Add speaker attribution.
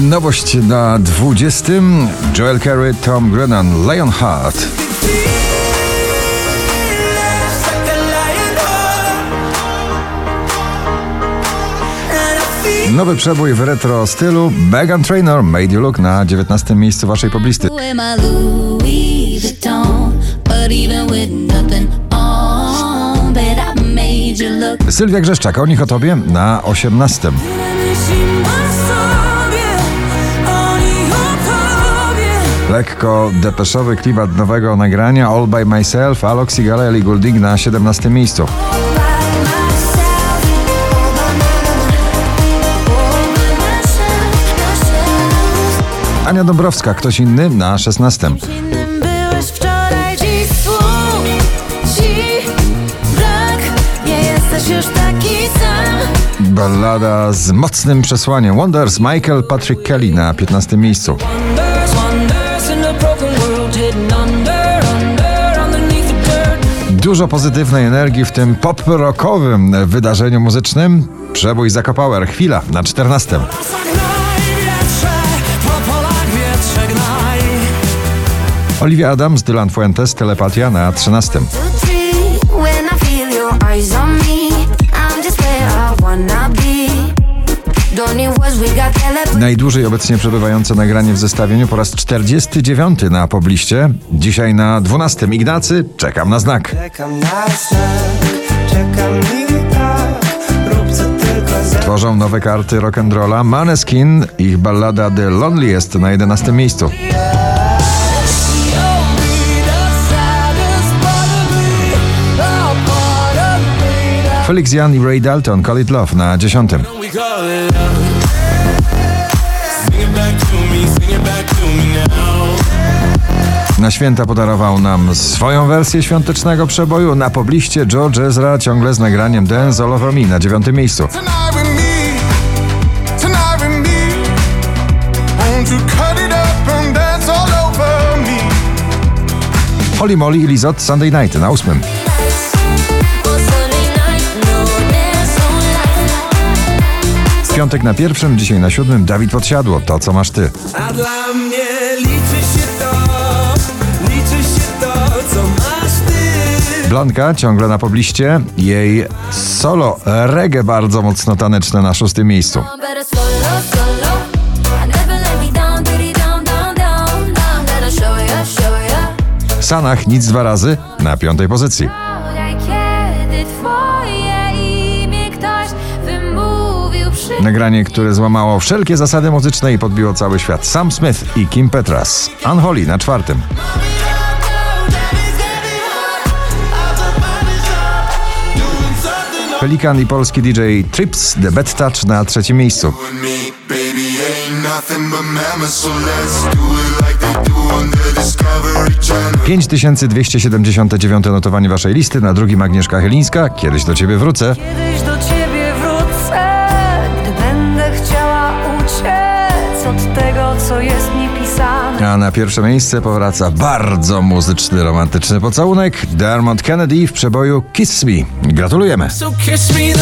Speaker 1: Nowość na 20. Joel Carey, Tom Grennan, Lionheart. Nowy przebój w retro stylu Megan Trainor Made You Look na 19. miejscu waszej poblisty. Sylwia Grzeszczak, o nich o tobie na 18. Lekko depeszowy klimat nowego nagrania All By Myself, Alok Sigala, Ellie Goulding na 17. miejscu. Ania Dąbrowska, ktoś inny na 16.
Speaker 2: Innym byłeś wczoraj, dziś słów ci brak. Nie jesteś już taki sam.
Speaker 1: Ballada z mocnym przesłaniem Wonders Michael Patrick Kelly na 15. miejscu. Dużo pozytywnej energii w tym pop-rockowym wydarzeniu muzycznym. Przebój Zakopower, chwila na 14.
Speaker 3: Zagnaj wietrze, po polach wietrze gnaj.
Speaker 1: Olivia Adams, Dylan Fuentes, Telepatia na 13. Najdłużej obecnie przebywające nagranie w zestawieniu po raz 49 na pobliście. Dzisiaj na 12. Ignacy, czekam na znak.
Speaker 4: Czekam na znak, czekam i tak Rób co tylko za
Speaker 1: Tworzą nowe karty rock'n'rolla Maneskin, ich ballada The Loneliest na 11 miejscu. Felix Jan i Ray Dalton, Call It Love na 10.
Speaker 3: Call it love. Sing it back to me, sing it back to me now.
Speaker 1: Na święta podarował nam swoją wersję świątecznego przeboju. Na pobliście George Ezra ciągle z nagraniem Dance All Over Me na 9 miejscu. Holly Molly i Lizot Sunday Night na 8. W piątek na pierwszym, dzisiaj na siódmym Dawid Podsiadło. To co masz ty.
Speaker 3: A dla mnie liczy się to, liczy się to, co masz ty.
Speaker 1: Blanka ciągle na pobliście. Jej solo reggae bardzo mocno taneczne na szóstym miejscu. Sanach nic dwa razy na piątej pozycji. Nagranie, które złamało wszelkie zasady muzyczne i podbiło cały świat. Sam Smith i Kim Petras. Unholy na czwartym. Pelikan i polski DJ Trips The Bad Touch na trzecim miejscu.
Speaker 5: On the Discovery Channel.
Speaker 1: 5279 notowanie waszej listy, na drugim Agnieszka Chylińska. Kiedyś do ciebie wrócę,
Speaker 6: co jest niepisane.
Speaker 1: A na pierwsze miejsce powraca bardzo muzyczny, romantyczny pocałunek Dermot Kennedy w przeboju Kiss Me. Gratulujemy.
Speaker 3: So kiss me